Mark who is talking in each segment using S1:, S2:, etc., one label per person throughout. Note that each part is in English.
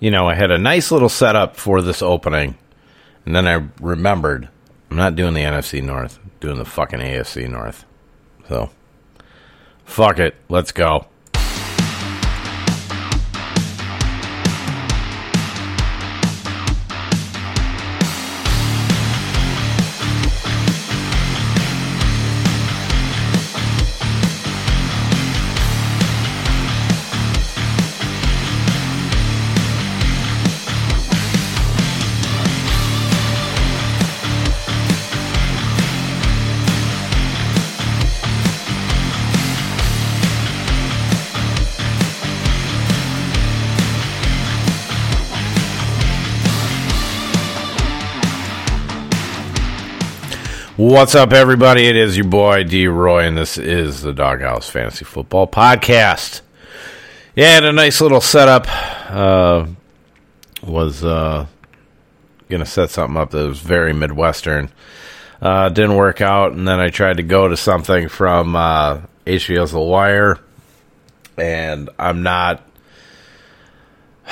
S1: you know, I had a nice little setup for this opening, and then I remembered I'm not doing the NFC North, I'm doing the fucking AFC North. So, fuck it, let's go. What's up, everybody? It is your boy D Roy, and this is the Dawghouse Fantasy Football Podcast. Yeah, had a nice little setup. Uh, was uh, gonna set something up that was very midwestern. Uh, didn't work out, and then I tried to go to something from uh, HBO's The Wire, and I'm not.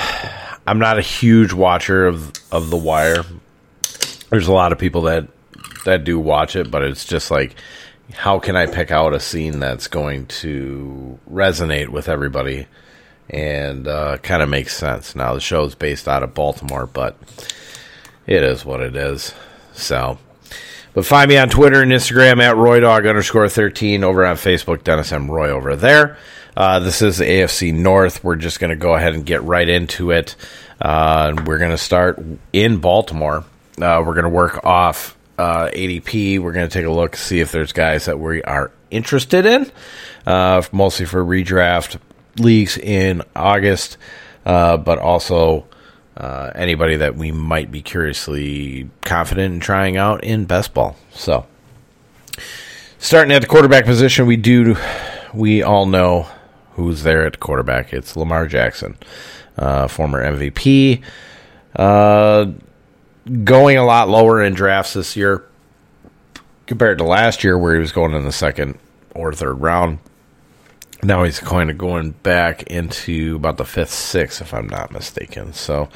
S1: I'm not a huge watcher of of The Wire. There's a lot of people that that do watch it, but it's just like, how can I pick out a scene that's going to resonate with everybody and uh, kind of makes sense? Now, the show is based out of Baltimore, but it is what it is. So, but find me on Twitter and Instagram at RoyDog underscore 13 over on Facebook, Dennis M. Roy over there. Uh, this is the AFC North. We're just going to go ahead and get right into it. Uh, we're going to start in Baltimore. Uh, we're going to work off uh, ADP. We're going to take a look, see if there's guys that we are interested in, uh, mostly for redraft leagues in August, uh, but also uh, anybody that we might be curiously confident in trying out in best ball. So, starting at the quarterback position, we do we all know who's there at quarterback. It's Lamar Jackson, uh, former MVP. Uh, going a lot lower in drafts this year compared to last year, where he was going in the second or third round. Now he's kind of going back into about the fifth, sixth, if I'm not mistaken. So,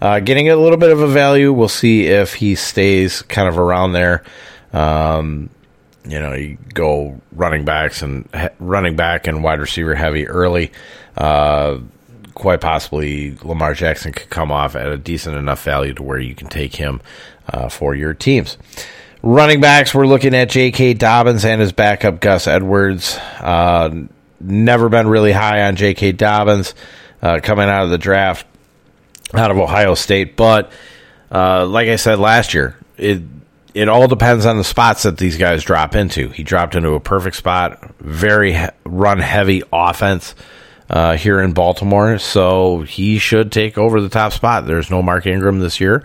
S1: uh, getting a little bit of a value. We'll see if he stays kind of around there. Um, you know, you go running backs and running back and wide receiver heavy early. Uh, quite possibly Lamar Jackson could come off at a decent enough value to where you can take him uh, for your teams. Running backs, we're looking at J.K. Dobbins and his backup Gus Edwards. Uh, never been really high on J.K. Dobbins uh, coming out of the draft out of Ohio State, but uh, like I said last year, it it all depends on the spots that these guys drop into. He dropped into a perfect spot, very run heavy offense uh, here in Baltimore, so he should take over the top spot. There's no Mark Ingram this year,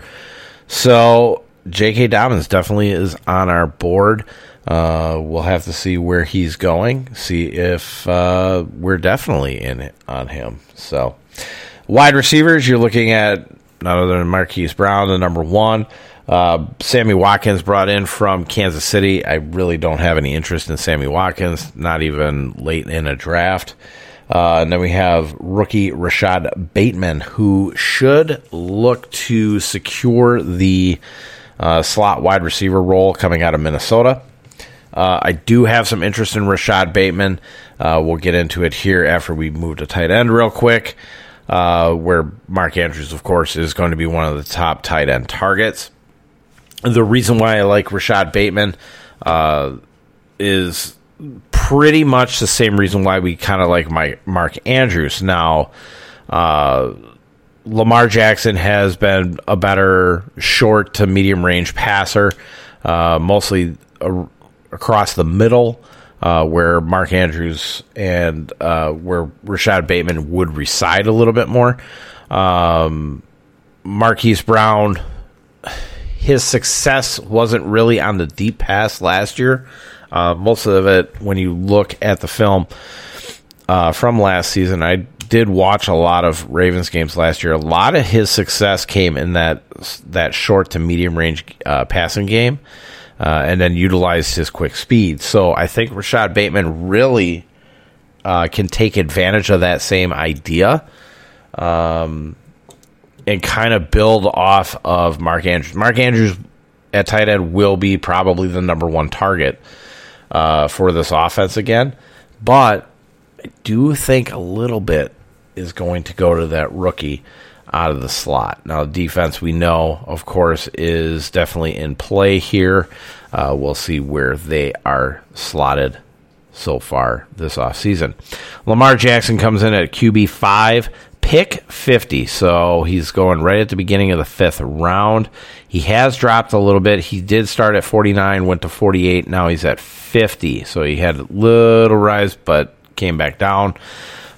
S1: so J.K. Dobbins definitely is on our board. Uh, we'll have to see where he's going, see if uh, we're definitely in it on him. So, wide receivers, you're looking at none other than Marquise Brown, the number one. Uh, Sammy Watkins brought in from Kansas City. I really don't have any interest in Sammy Watkins, not even late in a draft. Uh, and then we have rookie Rashod Bateman, who should look to secure the uh, slot wide receiver role coming out of Minnesota. Uh, I do have some interest in Rashod Bateman. Uh, we'll get into it here after we move to tight end real quick, uh, where Mark Andrews, of course, is going to be one of the top tight end targets. The reason why I like Rashod Bateman is pretty much the same reason why we kind of like my Mark Andrews. Now, uh, Lamar Jackson has been a better short to medium range passer, uh, mostly a, across the middle, uh, where Mark Andrews and uh, where Rashod Bateman would reside a little bit more. Um, Marquise Brown, his success wasn't really on the deep pass last year. Uh, most of it, when you look at the film uh, from last season, I did watch a lot of Ravens games last year. A lot of his success came in that that short to medium range uh, passing game, uh, and then utilized his quick speed. So I think Rashod Bateman really uh, can take advantage of that same idea. Um, and kind of build off of Mark Andrews. Mark Andrews at tight end will be probably the number one target uh, for this offense again, but I do think a little bit is going to go to that rookie out of the slot. Now, defense, we know, of course, is definitely in play here. Uh, we'll see where they are slotted so far this offseason. Lamar Jackson comes in at QB 5, pick 50. So he's going right at the beginning of the fifth round. He has dropped a little bit. He did start at 49, went to 48. Now he's at 50. So he had a little rise, but came back down.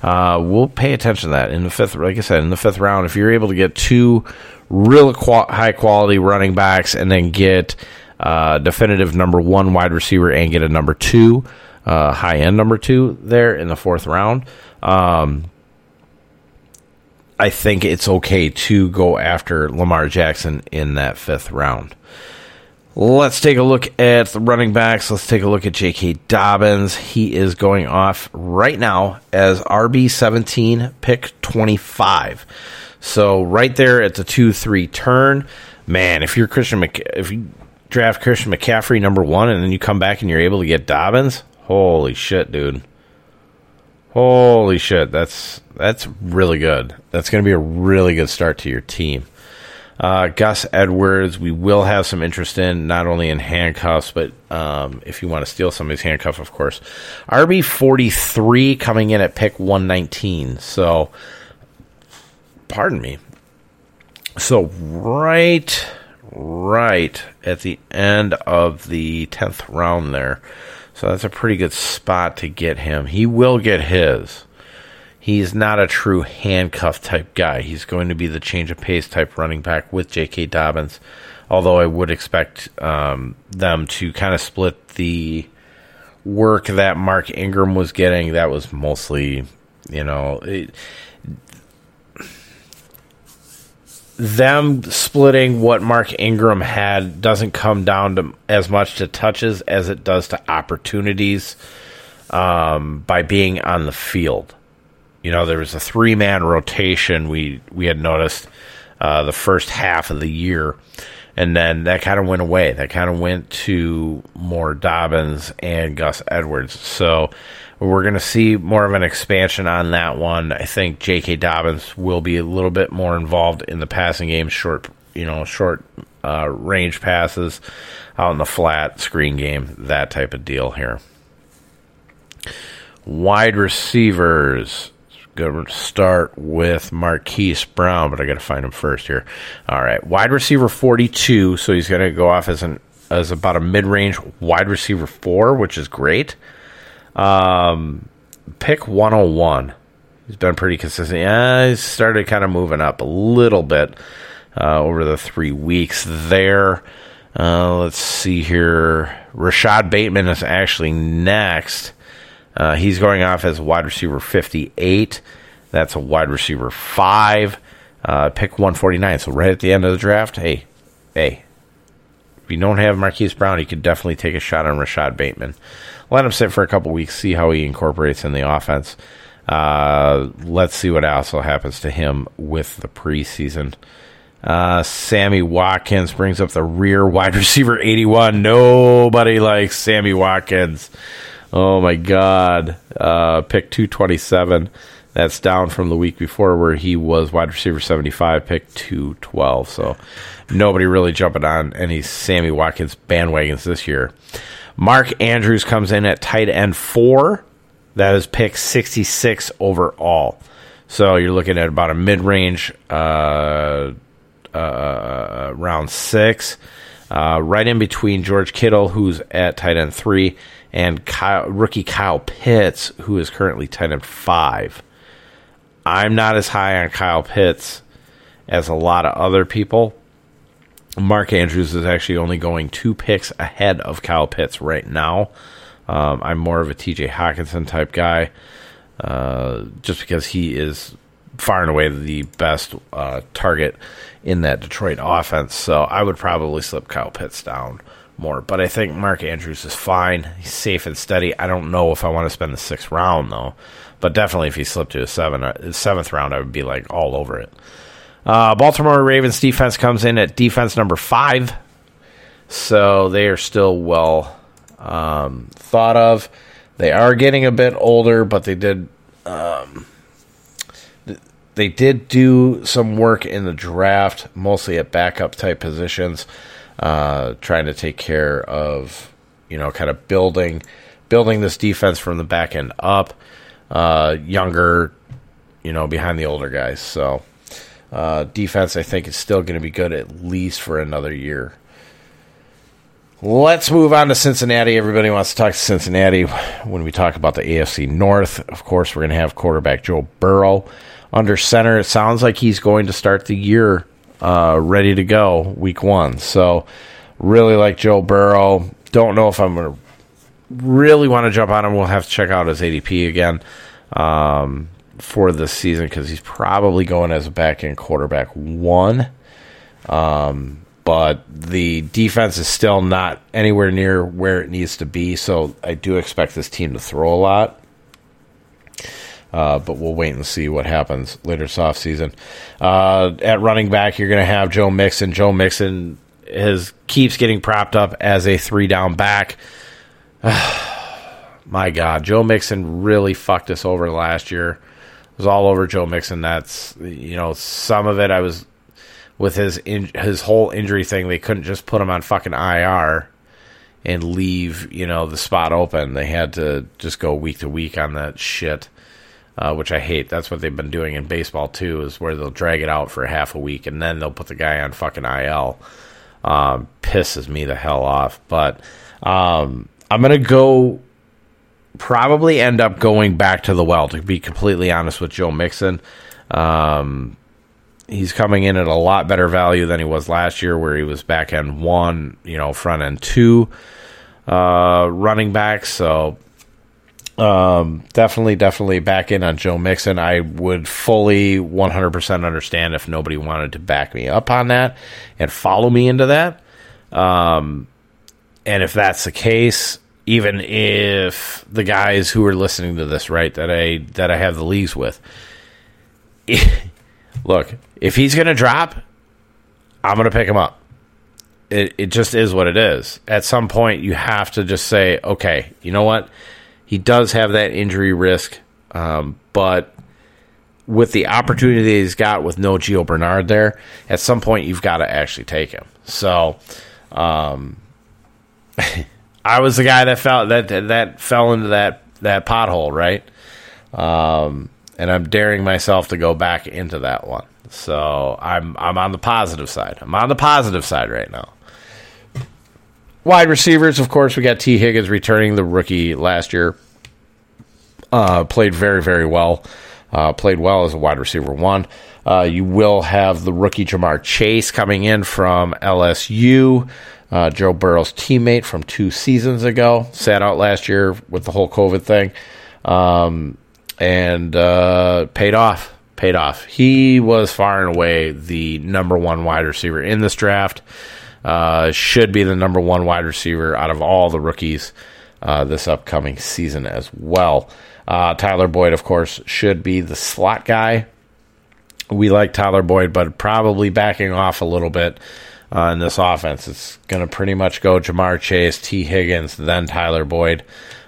S1: Uh, we'll pay attention to that in the fifth. Like I said, in the fifth round, if you're able to get two real qual- high quality running backs and then get uh, definitive number one wide receiver and get a number two, uh, high end number two there in the fourth round. Um, I think it's okay to go after Lamar Jackson in that fifth round. Let's take a look at the running backs. Let's take a look at J.K. Dobbins. He is going off right now as RB17, pick 25. So right there at the 2 3 turn, man, if you're Christian, if you draft Christian McCaffrey number one and then you come back and you're able to get Dobbins, holy shit, dude. Holy shit, that's that's really good. That's going to be a really good start to your team. Uh, Gus Edwards, we will have some interest in, not only in handcuffs, but um, if you want to steal somebody's handcuff, of course. RB 43 coming in at pick 119. So, pardon me. So, right, right at the end of the 10th round there. So, that's a pretty good spot to get him. He will get his he's not a true handcuff type guy. He's going to be the change of pace type running back with J.K. Dobbins. Although I would expect um, them to kind of split the work that Mark Ingram was getting. That was mostly, you know, it, them splitting what Mark Ingram had doesn't come down to as much to touches as it does to opportunities um, by being on the field. You know, there was a three man rotation we we had noticed uh, the first half of the year, and then that kind of went away. That kind of went to more Dobbins and Gus Edwards. So we're going to see more of an expansion on that one. I think J.K. Dobbins will be a little bit more involved in the passing game, short, you know, short uh, range passes out in the flat screen game, that type of deal here. Wide receivers going to start with Marquise Brown, but I got to find him first here. All right, wide receiver 42, so he's going to go off as an as about a mid range wide receiver four, which is great. Um, pick 101. He's been pretty consistent. Yeah, he's started kind of moving up a little bit uh, over the three weeks there. Uh, let's see here. Rashod Bateman is actually next. Uh, he's going off as wide receiver 58. That's a wide receiver 5. Uh, pick 149. So right at the end of the draft, hey, hey, if you don't have Marquise Brown, you could definitely take a shot on Rashod Bateman. Let him sit for a couple weeks, see how he incorporates in the offense. Uh, let's see what also happens to him with the preseason. Uh, Sammy Watkins brings up the rear wide receiver 81. Nobody likes Sammy Watkins. Oh my God. Uh, pick 227. That's down from the week before where he was wide receiver 75, pick 212. So nobody really jumping on any Sammy Watkins bandwagons this year. Mark Andrews comes in at tight end four. That is pick 66 overall. So you're looking at about a mid range uh, uh, round six. Uh, right in between George Kittle, who's at tight end three, and Kyle, rookie Kyle Pitts, who is currently tight end five. I'm not as high on Kyle Pitts as a lot of other people. Mark Andrews is actually only going two picks ahead of Kyle Pitts right now. Um, I'm more of a TJ Hockenson type guy, uh, just because he is far and away the best uh, target in that Detroit offense. So I would probably slip Kyle Pitts down more. But I think Mark Andrews is fine. He's safe and steady. I don't know if I want to spend the sixth round though, but definitely if he slipped to a seven, uh, seventh round, I would be like all over it. Uh, Baltimore Ravens defense comes in at defense number five. So they are still well um, thought of. They are getting a bit older, but they did um, they did do some work in the draft, mostly at backup type positions, uh, trying to take care of you know kind of building building this defense from the back end up, uh, younger, you know, behind the older guys. So uh, defense, I think, is still going to be good at least for another year. Let's move on to Cincinnati. Everybody wants to talk to Cincinnati when we talk about the AFC North. Of course, we're going to have quarterback Joe Burrow under center. It sounds like he's going to start the year uh, ready to go week one. So, really like Joe Burrow. Don't know if I'm going to really want to jump on him. We'll have to check out his ADP again um, for this season because he's probably going as a back end quarterback one. Um, but the defense is still not anywhere near where it needs to be. So I do expect this team to throw a lot. Uh, but we'll wait and see what happens later this offseason. Uh, at running back, you're going to have Joe Mixon. Joe Mixon has keeps getting propped up as a three down back. My God, Joe Mixon really fucked us over last year. It was all over Joe Mixon. That's you know some of it I was with his in, his whole injury thing, they couldn't just put him on fucking IR and leave you know the spot open. They had to just go week to week on that shit, uh, which I hate. That's what they've been doing in baseball too, is where they'll drag it out for half a week and then they'll put the guy on fucking IL. Um, pisses me the hell off. But um, I'm gonna go. Probably end up going back to the well. To be completely honest with Joe Mixon, um, he's coming in at a lot better value than he was last year, where he was back end one, you know, front end two uh, running back. So um, definitely, definitely back in on Joe Mixon. I would fully 100% understand if nobody wanted to back me up on that and follow me into that. Um, and if that's the case, even if the guys who are listening to this, right, that I that I have the leagues with, look, if he's going to drop, I'm going to pick him up. It, it just is what it is. At some point, you have to just say, okay, you know what? He does have that injury risk, um, but with the opportunity that he's got with no Gio Bernard there, at some point you've got to actually take him. So, um, I was the guy that fell that that fell into that that pothole, right? Um, and I'm daring myself to go back into that one. So I'm I'm on the positive side. I'm on the positive side right now. Wide receivers, of course, we got Tee Higgins returning the rookie last year. Uh, played very very well. Uh, played well as a wide receiver one. Uh, you will have the rookie Ja'Marr Chase coming in from LSU. Uh, Joe Burrow's teammate from two seasons ago. Sat out last year with the whole COVID thing. Um, and uh, paid off. Paid off. He was far and away the number one wide receiver in this draft. Uh, should be the number one wide receiver out of all the rookies uh, this upcoming season as well. Uh, Tyler Boyd, of course, should be the slot guy. We like Tyler Boyd, but probably backing off a little bit uh, in this offense. It's going to pretty much go Ja'Marr Chase, Tee Higgins, then Tyler Boyd,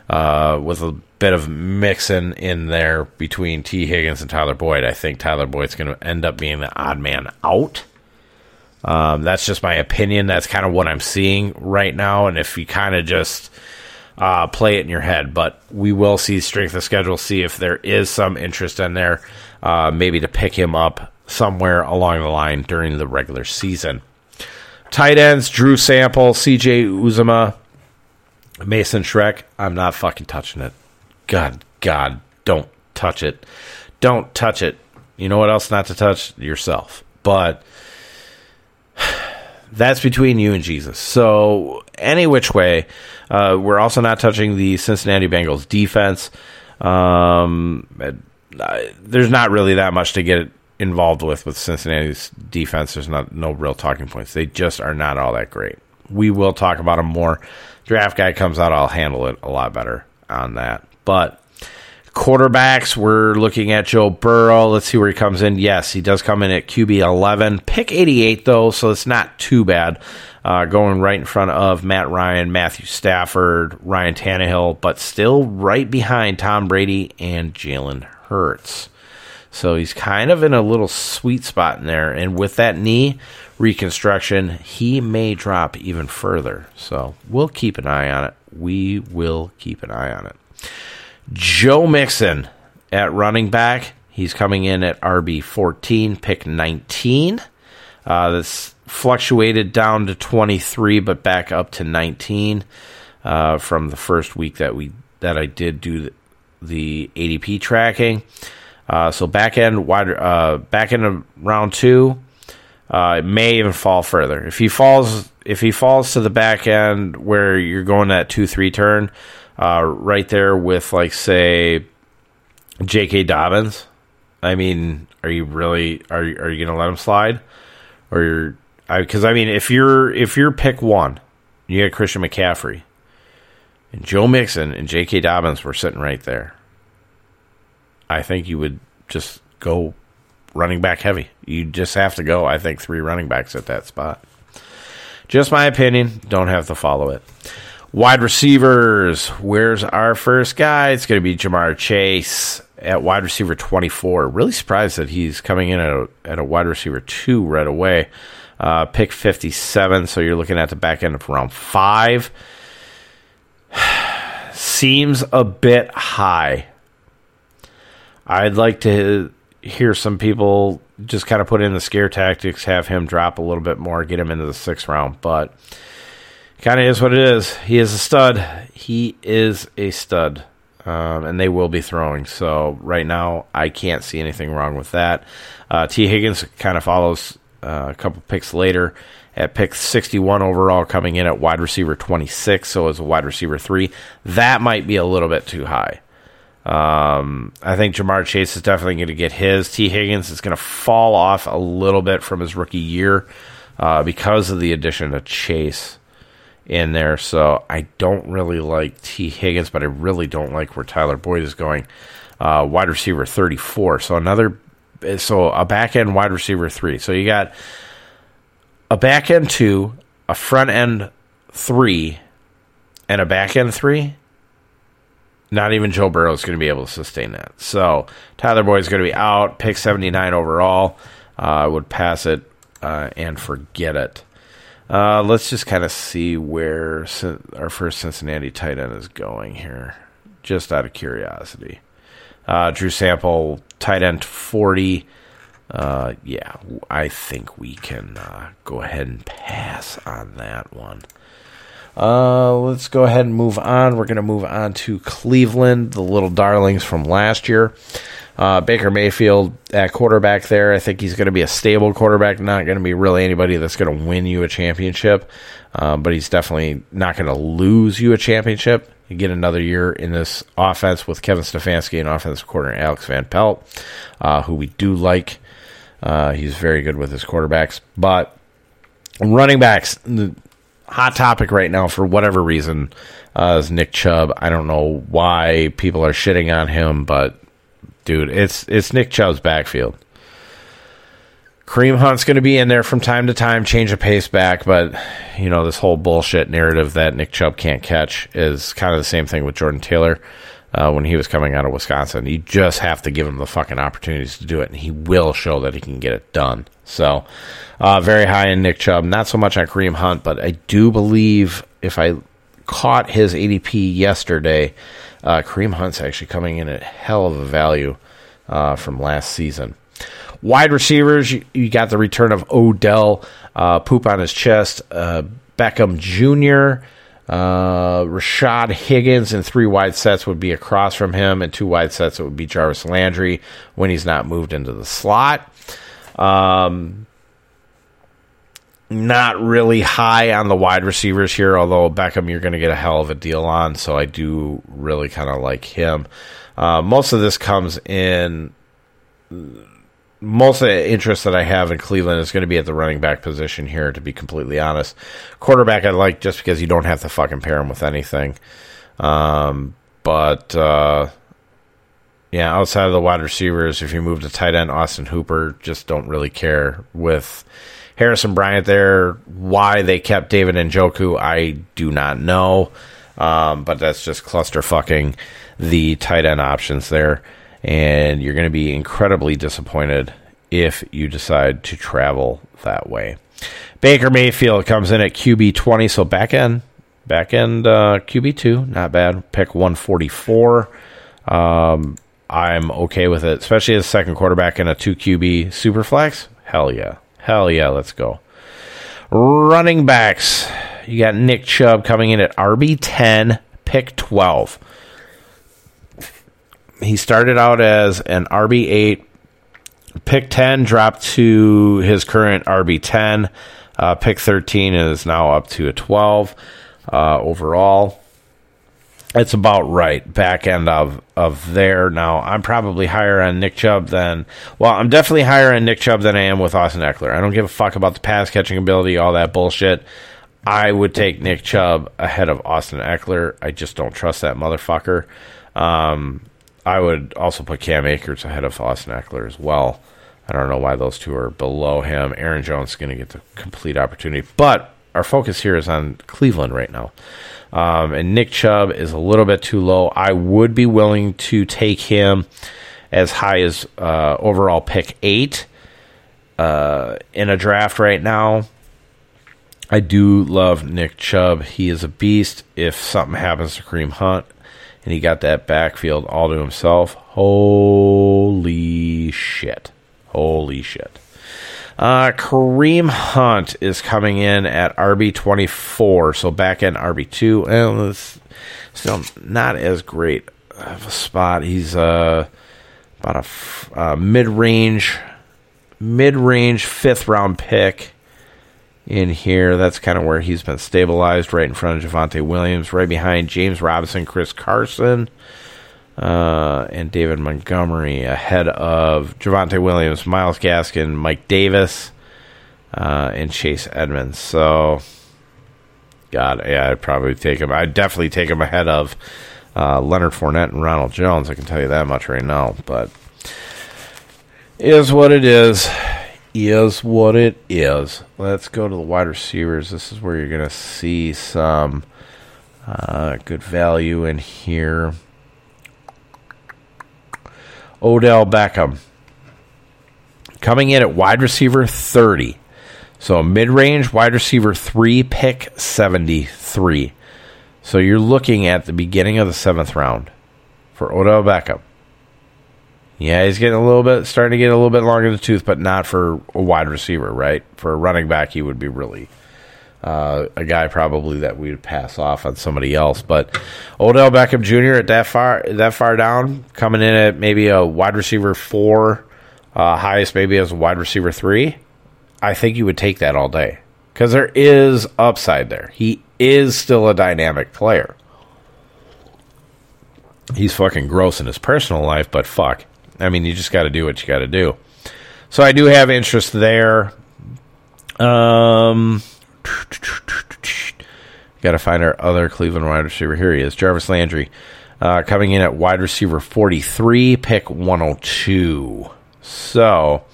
S1: uh, with a bit of mixing in there between Tee Higgins and Tyler Boyd. I think Tyler Boyd's going to end up being the odd man out. Um, that's just my opinion. That's kind of what I'm seeing right now. And if you kind of just uh, play it in your head, but we will see strength of schedule, see if there is some interest in there, uh, maybe to pick him up somewhere along the line during the regular season. Tight ends: Drew Sample, C.J. Uzomah, Mason Schreck. I'm not fucking touching it. God, God, don't touch it. Don't touch it. You know what else not to touch? Yourself. But that's between you and Jesus. So, any which way, uh, we're also not touching the Cincinnati Bengals defense. Um, there's not really that much to get involved with with Cincinnati's defense. There's not no real talking points. They just are not all that great. We will talk about them more. Draft guy comes out, I'll handle it a lot better on that. But Quarterbacks, we're looking at Joe Burrow. Let's see where he comes in. Yes, he does come in at QB 11. Pick 88, though, so it's not too bad. Uh, going right in front of Matt Ryan, Matthew Stafford, Ryan Tannehill, but still right behind Tom Brady and Jalen Hurts. So he's kind of in a little sweet spot in there. And with that knee reconstruction, he may drop even further. So we'll keep an eye on it. We will keep an eye on it. Joe Mixon at running back. He's coming in at RB 14, pick 19. Uh, this fluctuated down to 23, but back up to 19 uh, from the first week that we that I did do the, the ADP tracking. Uh, so back end wide uh, back end round two, uh, it may even fall further. If he falls if he falls to the back end where you're going that two three turn, uh, right there with like say J.K. Dobbins. I mean, are you really are are you going to let him slide, or because I, I mean if you're if you're pick one, you got Christian McCaffrey, and Joe Mixon and J.K. Dobbins were sitting right there. I think you would just go running back heavy. You just have to go. I think three running backs at that spot. Just my opinion. Don't have to follow it. Wide receivers. Where's our first guy? It's going to be Ja'Marr Chase at wide receiver 24. Really surprised that he's coming in at a, at a wide receiver 2 right away. Uh, pick 57, so you're looking at the back end of round 5. Seems a bit high. I'd like to hear some people just kind of put in the scare tactics, have him drop a little bit more, get him into the sixth round, but kind of is what it is. He is a stud. He is a stud. Um, and they will be throwing. So right now, I can't see anything wrong with that. Uh, Tee Higgins kind of follows uh, a couple picks later at pick 61 overall, coming in at wide receiver 26. So as a wide receiver three, that might be a little bit too high. Um, I think Ja'Marr Chase is definitely going to get his. Tee Higgins is going to fall off a little bit from his rookie year uh, because of the addition of Chase in there. So I don't really like Tee Higgins, but I really don't like where Tyler Boyd is going. Uh, wide receiver 34. So another, so a back end wide receiver three. So you got a back end two, a front end three, and a back end three. Not even Joe Burrow is going to be able to sustain that. So Tyler Boyd is going to be out. Pick 79 overall. Uh, I would pass it uh, and forget it. Uh, let's just kind of see where our first Cincinnati tight end is going here, just out of curiosity. Uh, Drew Sample, tight end 40. Uh, yeah, I think we can uh, go ahead and pass on that one. Uh, let's go ahead and move on. We're going to move on to Cleveland, the little darlings from last year. Uh, Baker Mayfield at quarterback there. I think he's going to be a stable quarterback, not going to be really anybody that's going to win you a championship, uh, but he's definitely not going to lose you a championship. You get another year in this offense with Kevin Stefanski and offensive coordinator Alex Van Pelt, uh, who we do like. Uh, he's very good with his quarterbacks, but running backs, the hot topic right now for whatever reason uh, is Nick Chubb. I don't know why people are shitting on him, but dude. It's it's Nick Chubb's backfield. Kareem Hunt's going to be in there from time to time, change the pace back, but you know this whole bullshit narrative that Nick Chubb can't catch is kind of the same thing with Jordan Taylor uh, when he was coming out of Wisconsin. You just have to give him the fucking opportunities to do it, and he will show that he can get it done. So, uh, very high in Nick Chubb, not so much on Kareem Hunt, but I do believe if I caught his ADP yesterday uh, Kareem Hunt's actually coming in at hell of a value uh, from last season. Wide receivers, you, got the return of Odell, uh, poop on his chest, uh, Beckham Jr., uh, Rashard Higgins, and three wide sets would be across from him, and two wide sets it would be Jarvis Landry when he's not moved into the slot. Um, not really high on the wide receivers here, although Beckham you're going to get a hell of a deal on, so I do really kind of like him. Uh, most of this comes in. Most of the interest that I have in Cleveland is going to be at the running back position here, to be completely honest. Quarterback I like just because you don't have to fucking pair him with anything. Um, but uh, Yeah, outside of the wide receivers, if you move to tight end, Austin Hooper, just don't really care with Harrison Bryant there. Why they kept David and Njoku, I do not know. Um, but that's just cluster fucking the tight end options there. And you're going to be incredibly disappointed if you decide to travel that way. Baker Mayfield comes in at QB 20, so back end, back end uh, QB 2, not bad. Pick 144. Um, I'm okay with it, especially as second quarterback in a 2 QB super flex. Hell yeah. Hell yeah, let's go. Running backs. You got Nick Chubb coming in at RB10, pick 12. He started out as an RB8, pick 10, dropped to his current RB10. Uh, pick 13 is now up to a 12 uh, overall. It's about right back end of of there. Now I'm probably higher on Nick Chubb than well, I'm definitely higher on Nick Chubb than I am with Austin Ekeler. I don't give a fuck about the pass catching ability, all that bullshit. I would take Nick Chubb ahead of Austin Ekeler. I just don't trust that motherfucker. Um, I would also put Cam Akers ahead of Austin Ekeler as well. I don't know why those two are below him. Aaron Jones is going to get the complete opportunity, but our focus here is on Cleveland right now. Um, and Nick Chubb is a little bit too low. I would be willing to take him as high as uh, overall pick eight uh, in a draft right now. I do love Nick Chubb. He is a beast. If something happens to Kareem Hunt and he got that backfield all to himself, holy shit. Holy shit. Uh, Kareem Hunt is coming in at RB24, so back in RB2. Well, it's still not as great of a spot. He's uh, about a f- uh, mid-range, mid-range fifth round pick in here. That's kind of where he's been stabilized, right in front of Javonte Williams, right behind James Robinson, Chris Carson uh, and David Montgomery ahead of Javonte Williams, Myles Gaskin, Mike Davis, uh, and Chase Edmonds. So, God, yeah, I'd probably take him. I'd definitely take him ahead of uh, Leonard Fournette and Ronald Jones. I can tell you that much right now. But is what it is. Is what it is. Let's go to the wide receivers. This is where you're going to see some uh, good value in here. Odell Beckham. Coming in at wide receiver 30. So mid range wide receiver 3, pick 73. So you're looking at the beginning of the seventh round for Odell Beckham. Yeah, he's getting a little bit, starting to get a little bit longer in the tooth, but not for a wide receiver, right? For a running back, he would be really uh, a guy probably that we would pass off on somebody else. But Odell Beckham Jr. at that far that far down, coming in at maybe a wide receiver four, uh, highest maybe as a wide receiver three. I think you would take that all day because there is upside there. He is still a dynamic player. He's fucking gross in his personal life, but fuck. I mean, you just got to do what you got to do. So I do have interest there. Um, Got to find our other Cleveland wide receiver. Here he is, Jarvis Landry, uh, coming in at wide receiver 43, pick 102. So,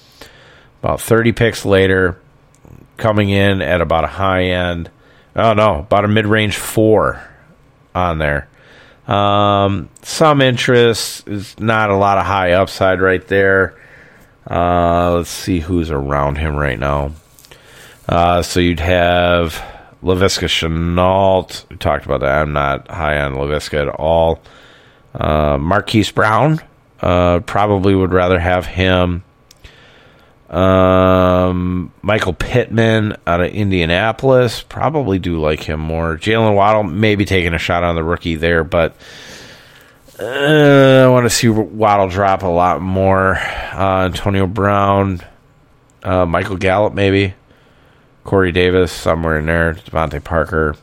S1: about 30 picks later, coming in at about a high end. Oh, no, about a mid range four on there. Um, some interest is not a lot of high upside right there. Uh, let's see who's around him right now. Uh, so you'd have Laviska Shenault. We talked about that. I'm not high on Laviska at all. Uh, Marquise Brown. Uh, probably would rather have him. Um, Michael Pittman out of Indianapolis. Probably do like him more. Jaylen Waddle, maybe taking a shot on the rookie there, but uh, I want to see Waddle drop a lot more. Uh, Antonio Brown, uh, Michael Gallup, maybe. Corey Davis somewhere in there, DeVante Parker.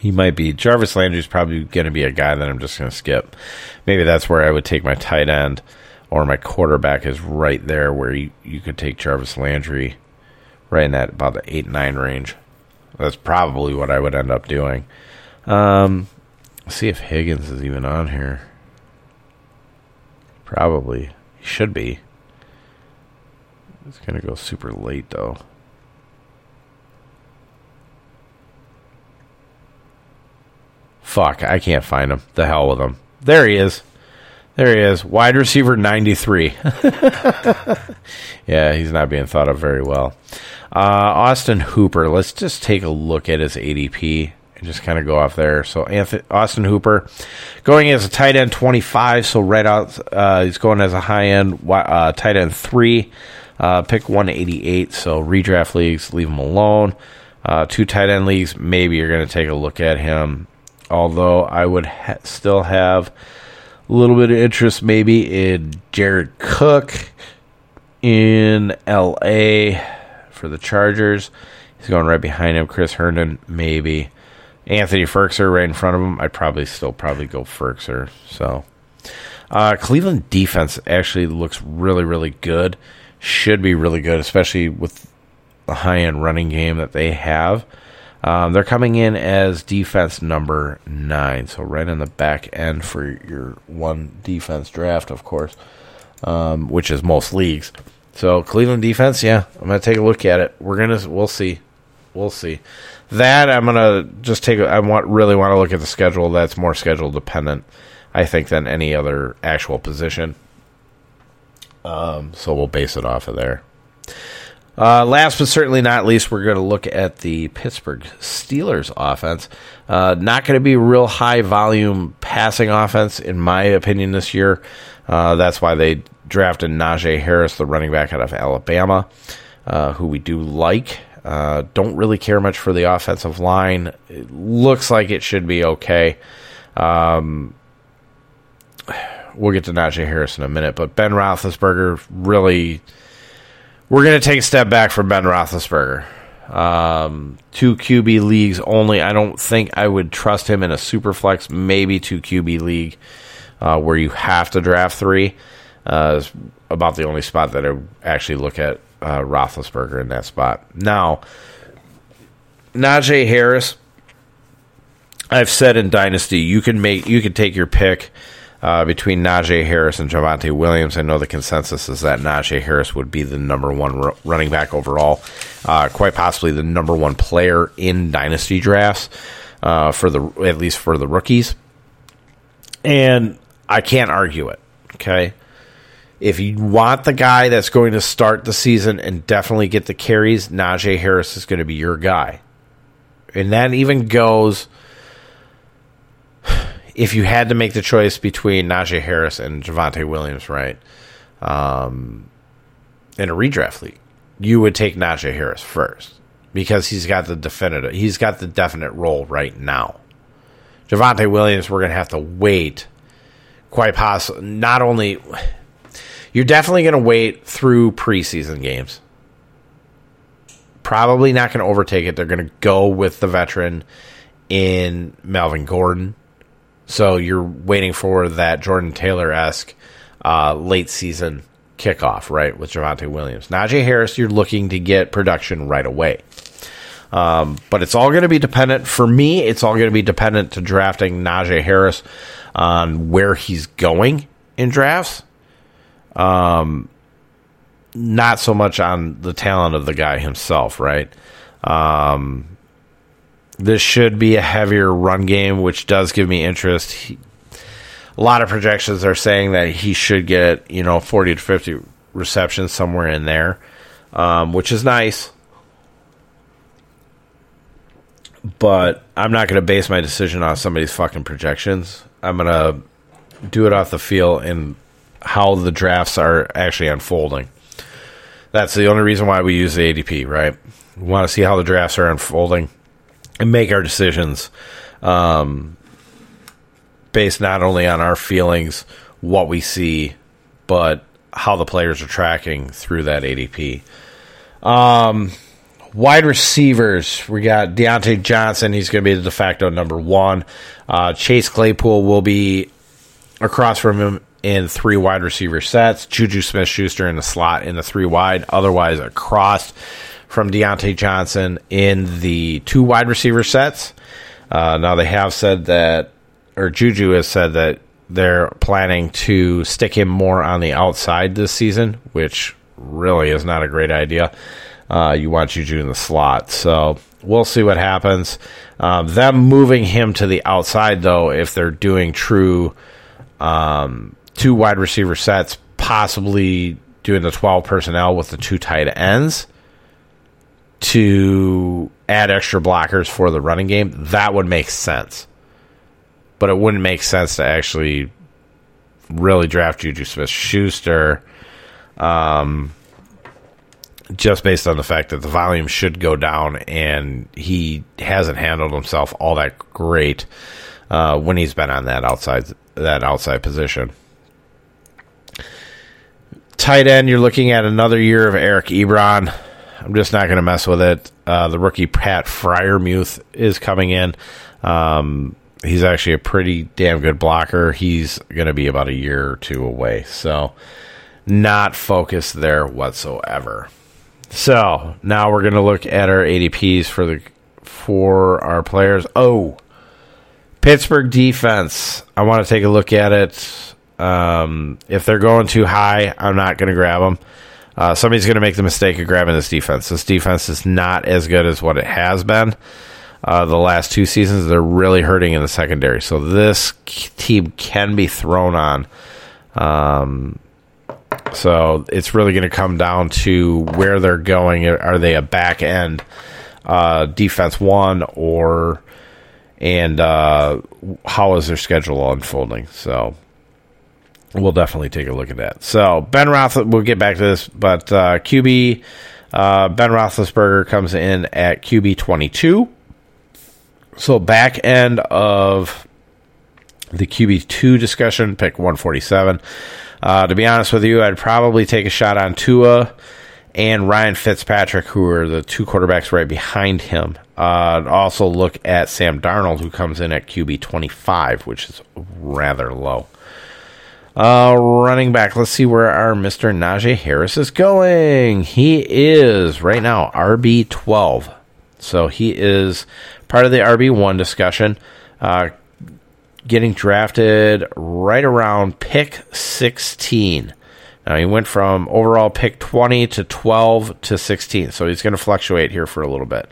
S1: He might be Jarvis Landry's probably going to be a guy that I'm just going to skip. Maybe that's where I would take my tight end, or my quarterback is right there where you, you could take Jarvis Landry, right in that about the eight nine range. That's probably what I would end up doing. Um, see if Higgins is even on here. Probably. He should be. It's going to go super late, though. Fuck, I can't find him. The hell with him. There he is. There he is. Wide receiver 93. yeah, he's not being thought of very well. Uh, Austin Hooper. Let's just take a look at his ADP and just kind of go off there. So Anthony, Austin Hooper going as a tight end 25. So right out, uh, he's going as a high end uh, tight end 3. Uh, pick 188. So redraft leagues, leave him alone. Uh, two tight end leagues, maybe you're going to take a look at him. Although I would ha- still have a little bit of interest maybe in Jared Cook in LA for the Chargers. He's going right behind him. Chris Herndon, maybe. Anthony Firkser right in front of him. I'd probably still probably go Firkser. So uh, Cleveland defense actually looks really, really good. Should be really good, especially with the high end running game that they have. Um, they're coming in as defense number nine, so right in the back end for your one defense draft, of course, um, which is most leagues. So Cleveland defense, yeah, I'm gonna take a look at it. We're gonna, we'll see, we'll see. That I'm gonna just take. I want really want to look at the schedule. That's more schedule dependent, I think, than any other actual position. Um, so we'll base it off of there. Uh, last but certainly not least, we're going to look at the Pittsburgh Steelers offense. Uh, not going to be real high volume passing offense, in my opinion, this year. Uh, that's why they drafted Najee Harris, the running back out of Alabama, uh, who we do like. Uh, don't really care much for the offensive line. It looks like it should be okay. Um, we'll get to Najee Harris in a minute, but Ben Roethlisberger really we're going to take a step back from Ben Roethlisberger. Um, two QB leagues only. I don't think I would trust him in a super flex, maybe two QB league uh, where you have to draft three. Uh, is about the only spot that I actually look at uh, Roethlisberger in that spot. Now, Najee Harris. I've said in Dynasty, you can make you can take your pick uh, between Najee Harris and Javonte Williams. I know the consensus is that Najee Harris would be the number one r- running back overall, uh, quite possibly the number one player in dynasty drafts uh, for the at least for the rookies. And I can't argue it. Okay. If you want the guy that's going to start the season and definitely get the carries, Najee Harris is going to be your guy. And that even goes if you had to make the choice between Najee Harris and Javonte Williams, right, um, in a redraft league, you would take Najee Harris first because he's got the definitive, he's got the definite role right now. Javonte Williams, we're going to have to wait. Quite possible. Not only you're definitely going to wait through preseason games. Probably not going to overtake it. They're going to go with the veteran in Melvin Gordon. So you're waiting for that Jordan Taylor esque uh, late season kickoff, right, with Javonte Williams. Najee Harris, you're looking to get production right away. Um, but it's all going to be dependent, for me, it's all going to be dependent to drafting Najee Harris on where he's going in drafts. Um, not so much on the talent of the guy himself, right? Um, this should be a heavier run game, which does give me interest. He, a lot of projections are saying that he should get, you know, 40 to 50 receptions somewhere in there, um, which is nice. But I'm not going to base my decision on somebody's fucking projections. I'm going to do it off the feel and how the drafts are actually unfolding. That's the only reason why we use the ADP, right? We want to see how the drafts are unfolding and make our decisions um, based not only on our feelings, what we see, but how the players are tracking through that ADP. Um, wide receivers, we got Diontae Johnson. He's going to be the de facto number one. Uh, Chase Claypool will be across from him in three wide receiver sets. Juju Smith Schuster in the slot in the three wide. Otherwise, across from Diontae Johnson in the two wide receiver sets. Uh, now they have said that, or Juju has said that they're planning to stick him more on the outside this season, which really is not a great idea. Uh, you want Juju in the slot. So we'll see what happens. Um, them moving him to the outside, though, if they're doing true um, two wide receiver sets, possibly doing the 12 personnel with the two tight ends to add extra blockers for the running game, that would make sense. But it wouldn't make sense to actually really draft Juju Smith Schuster. Um, just based on the fact that the volume should go down and he hasn't handled himself all that great uh, when he's been on that outside that outside position. Tight end, you're looking at another year of Eric Ebron. I'm just not going to mess with it. Uh, the rookie Pat Freiermuth is coming in. Um, he's actually a pretty damn good blocker. He's going to be about a year or two away. So, not focused there whatsoever. So now we're going to look at our ADPs for the for our players. Oh, Pittsburgh defense. I want to take a look at it. Um, if they're going too high, I'm not going to grab them. Uh, somebody's going to make the mistake of grabbing this defense. This defense is not as good as what it has been. Uh, the last two seasons, they're really hurting in the secondary. So this team can be thrown on. Um, so it's really going to come down to where they're going. Are they a back end uh, defense one or and uh, how is their schedule unfolding? So we'll definitely take a look at that. So Ben Roth, we'll get back to this, but uh, QB uh, Ben Roethlisberger comes in at QB twenty two. So back end of the QB two discussion, pick one forty seven. Uh, to be honest with you, I'd probably take a shot on Tua and Ryan Fitzpatrick, who are the two quarterbacks right behind him. Uh, also look at Sam Darnold, who comes in at QB 25, which is rather low. Uh, running back, let's see where our Mr. Najee Harris is going. He is right now RB 12. So he is part of the RB 1 discussion. Uh, getting drafted right around pick 16. Now, he went from overall pick 20 to 12 to 16, so he's going to fluctuate here for a little bit.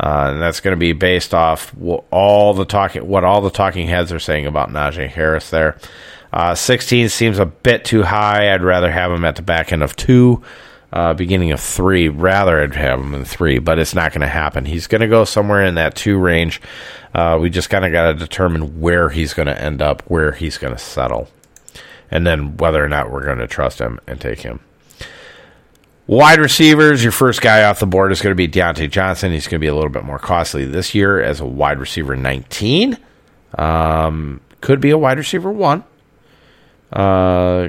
S1: Uh, and that's going to be based off all the talking, what all the talking heads are saying about Najee Harris. There, uh, 16 seems a bit too high. I'd rather have him at the back end of two, uh, beginning of three. Rather, I'd have him in three, but it's not going to happen. He's going to go somewhere in that two range. Uh, we just kind of got to determine where he's going to end up, where he's going to settle, and then whether or not we're going to trust him and take him. Wide receivers, your first guy off the board is going to be Diontae Johnson. He's going to be a little bit more costly this year as a wide receiver 19. Um, could be a wide receiver one. Uh,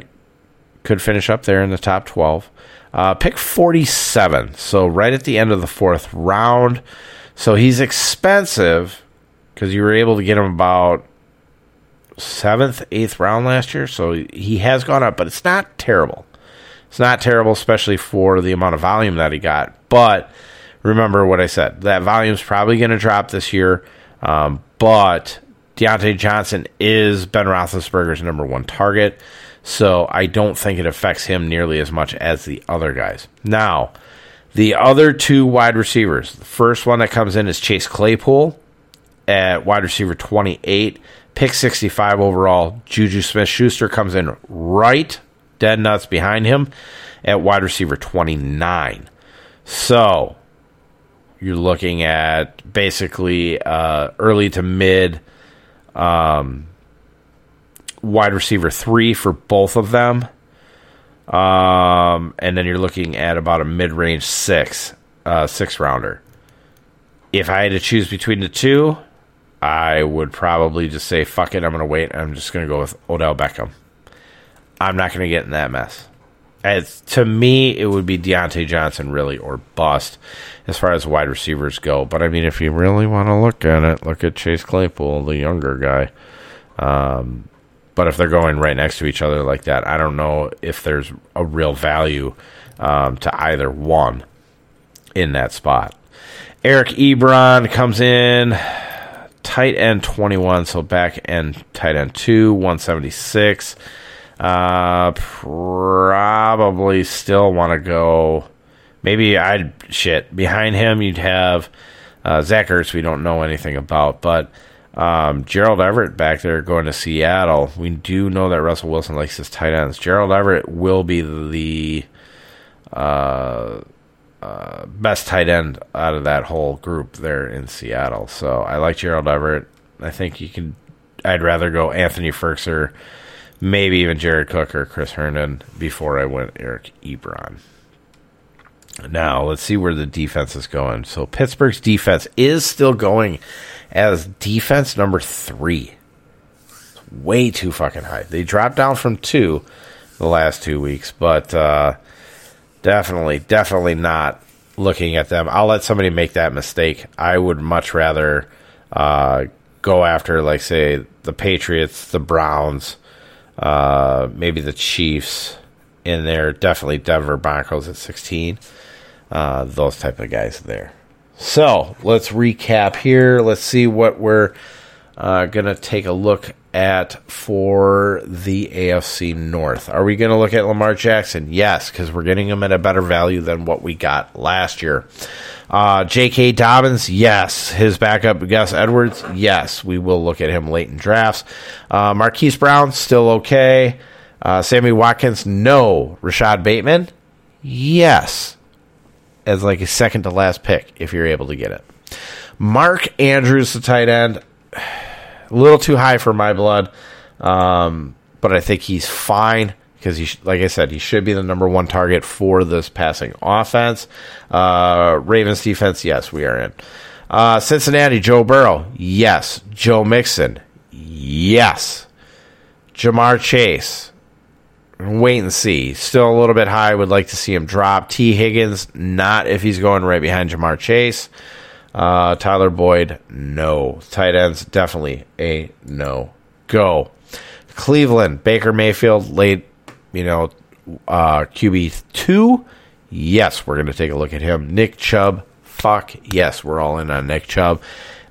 S1: could finish up there in the top 12. Uh, pick 47, so right at the end of the fourth round. So he's expensive because you were able to get him about seventh, eighth round last year. So he has gone up, but it's not terrible. It's not terrible, especially for the amount of volume that he got. But remember what I said that volume's probably going to drop this year. Um, but Diontae Johnson is Ben Roethlisberger's number one target. So I don't think it affects him nearly as much as the other guys. Now, the other two wide receivers, the first one that comes in is Chase Claypool at wide receiver 28, pick 65 overall. Juju Smith Schuster comes in right dead nuts behind him at wide receiver 29. So you're looking at basically uh, early to mid um, wide receiver three for both of them. Um, and then you're looking at about a mid range six, uh, six rounder. If I had to choose between the two, I would probably just say, fuck it, I'm going to wait. I'm just going to go with Odell Beckham. I'm not going to get in that mess. As, to me, it would be Diontae Johnson, really, or bust as far as wide receivers go. But I mean, if you really want to look at it, look at Chase Claypool, the younger guy. Um, but if they're going right next to each other like that, I don't know if there's a real value um, to either one in that spot. Eric Ebron comes in tight end 21, so back end tight end 2, 176. Uh, probably still want to go. Maybe I'd shit behind him. You'd have uh, Zach Ertz. We don't know anything about, but um, Gerald Everett back there going to Seattle. We do know that Russell Wilson likes his tight ends. Gerald Everett will be the uh, uh, best tight end out of that whole group there in Seattle. So I like Gerald Everett. I think you can. I'd rather go Anthony Firkser maybe even Jared Cook or Chris Herndon before I went Eric Ebron. Now, let's see where the defense is going. So, Pittsburgh's defense is still going as defense number three. It's way too fucking high. They dropped down from two the last two weeks, but uh, definitely, definitely not looking at them. I'll let somebody make that mistake. I would much rather uh, go after, like, say, the Patriots, the Browns, uh, maybe the Chiefs in there. Definitely Denver Broncos at 16. Uh, those type of guys there. So let's recap here. Let's see what we're uh, going to take a look at for the AFC North. Are we going to look at Lamar Jackson? Yes, because we're getting him at a better value than what we got last year. Uh, J.K. Dobbins, yes. His backup, Gus Edwards, yes. We will look at him late in drafts. Uh, Marquise Brown, still okay. Uh, Sammy Watkins, no. Rashod Bateman, yes. As like a second to last pick, if you're able to get it. Mark Andrews, the tight end, a little too high for my blood, um, but I think he's fine because he, like I said, he should be the number one target for this passing offense. Uh, Ravens defense, yes, we are in. Uh, Cincinnati, Joe Burrow, yes. Joe Mixon, yes. Ja'Marr Chase, wait and see. Still a little bit high. Would like to see him drop. Tee Higgins, not if he's going right behind Ja'Marr Chase. Uh, Tyler Boyd, no. Tight ends, definitely a no. Go. Cleveland, Baker Mayfield, late you know, uh, QB two, yes, we're going to take a look at him. Nick Chubb, fuck yes, we're all in on Nick Chubb.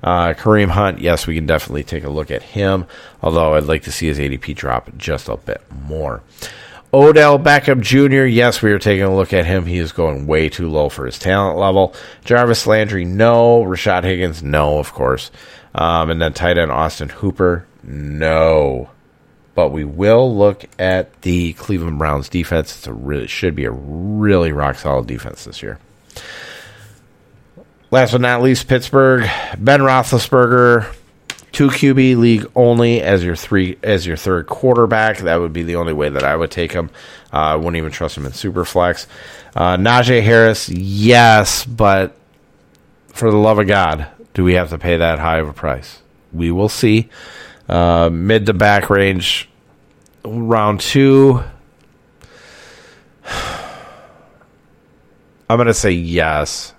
S1: Uh, Kareem Hunt, yes, we can definitely take a look at him. Although I'd like to see his ADP drop just a bit more. Odell Beckham Jr., yes, we are taking a look at him. He is going way too low for his talent level. Jarvis Landry, no. Rashard Higgins, no, of course. Um, and then tight end Austin Hooper, no but we will look at the Cleveland Browns defense. It's a really should be a really rock solid defense this year. Last but not least, Pittsburgh Ben Roethlisberger, two QB league only as your three as your third quarterback. That would be the only way that I would take him. Uh, I wouldn't even trust him in Superflex. Uh, Najee Harris, yes, but for the love of God, do we have to pay that high of a price? We will see. Uh, mid to back range, round two. I'm going to say yes.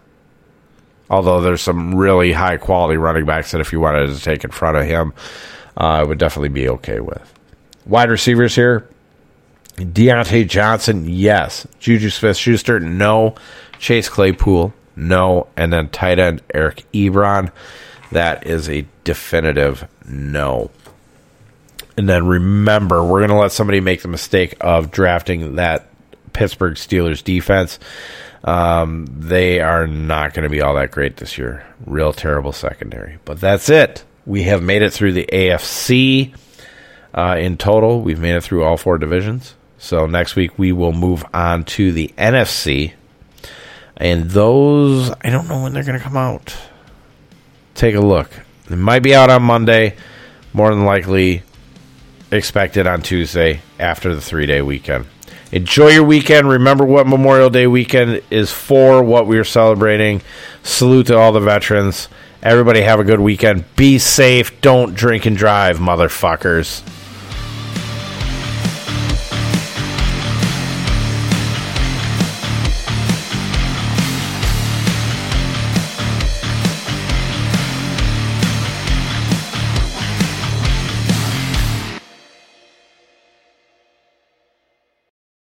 S1: Although there's some really high quality running backs that if you wanted to take in front of him, uh, I would definitely be okay with. Wide receivers here Diontae Johnson, yes. Juju Smith Schuster, no. Chase Claypool, no. And then tight end Eric Ebron, that is a definitive no. And then remember, we're going to let somebody make the mistake of drafting that Pittsburgh Steelers defense. Um, they are not going to be all that great this year. Real terrible secondary. But that's it. We have made it through the AFC uh, in total. We've made it through all four divisions. So next week we will move on to the NFC. And those, I don't know when they're going to come out. Take a look. It might be out on Monday. More than likely, expected on Tuesday after the three day weekend. Enjoy your weekend. Remember what Memorial Day weekend is for, what we are celebrating. Salute to all the veterans. Everybody have a good weekend. Be safe. Don't drink and drive, motherfuckers.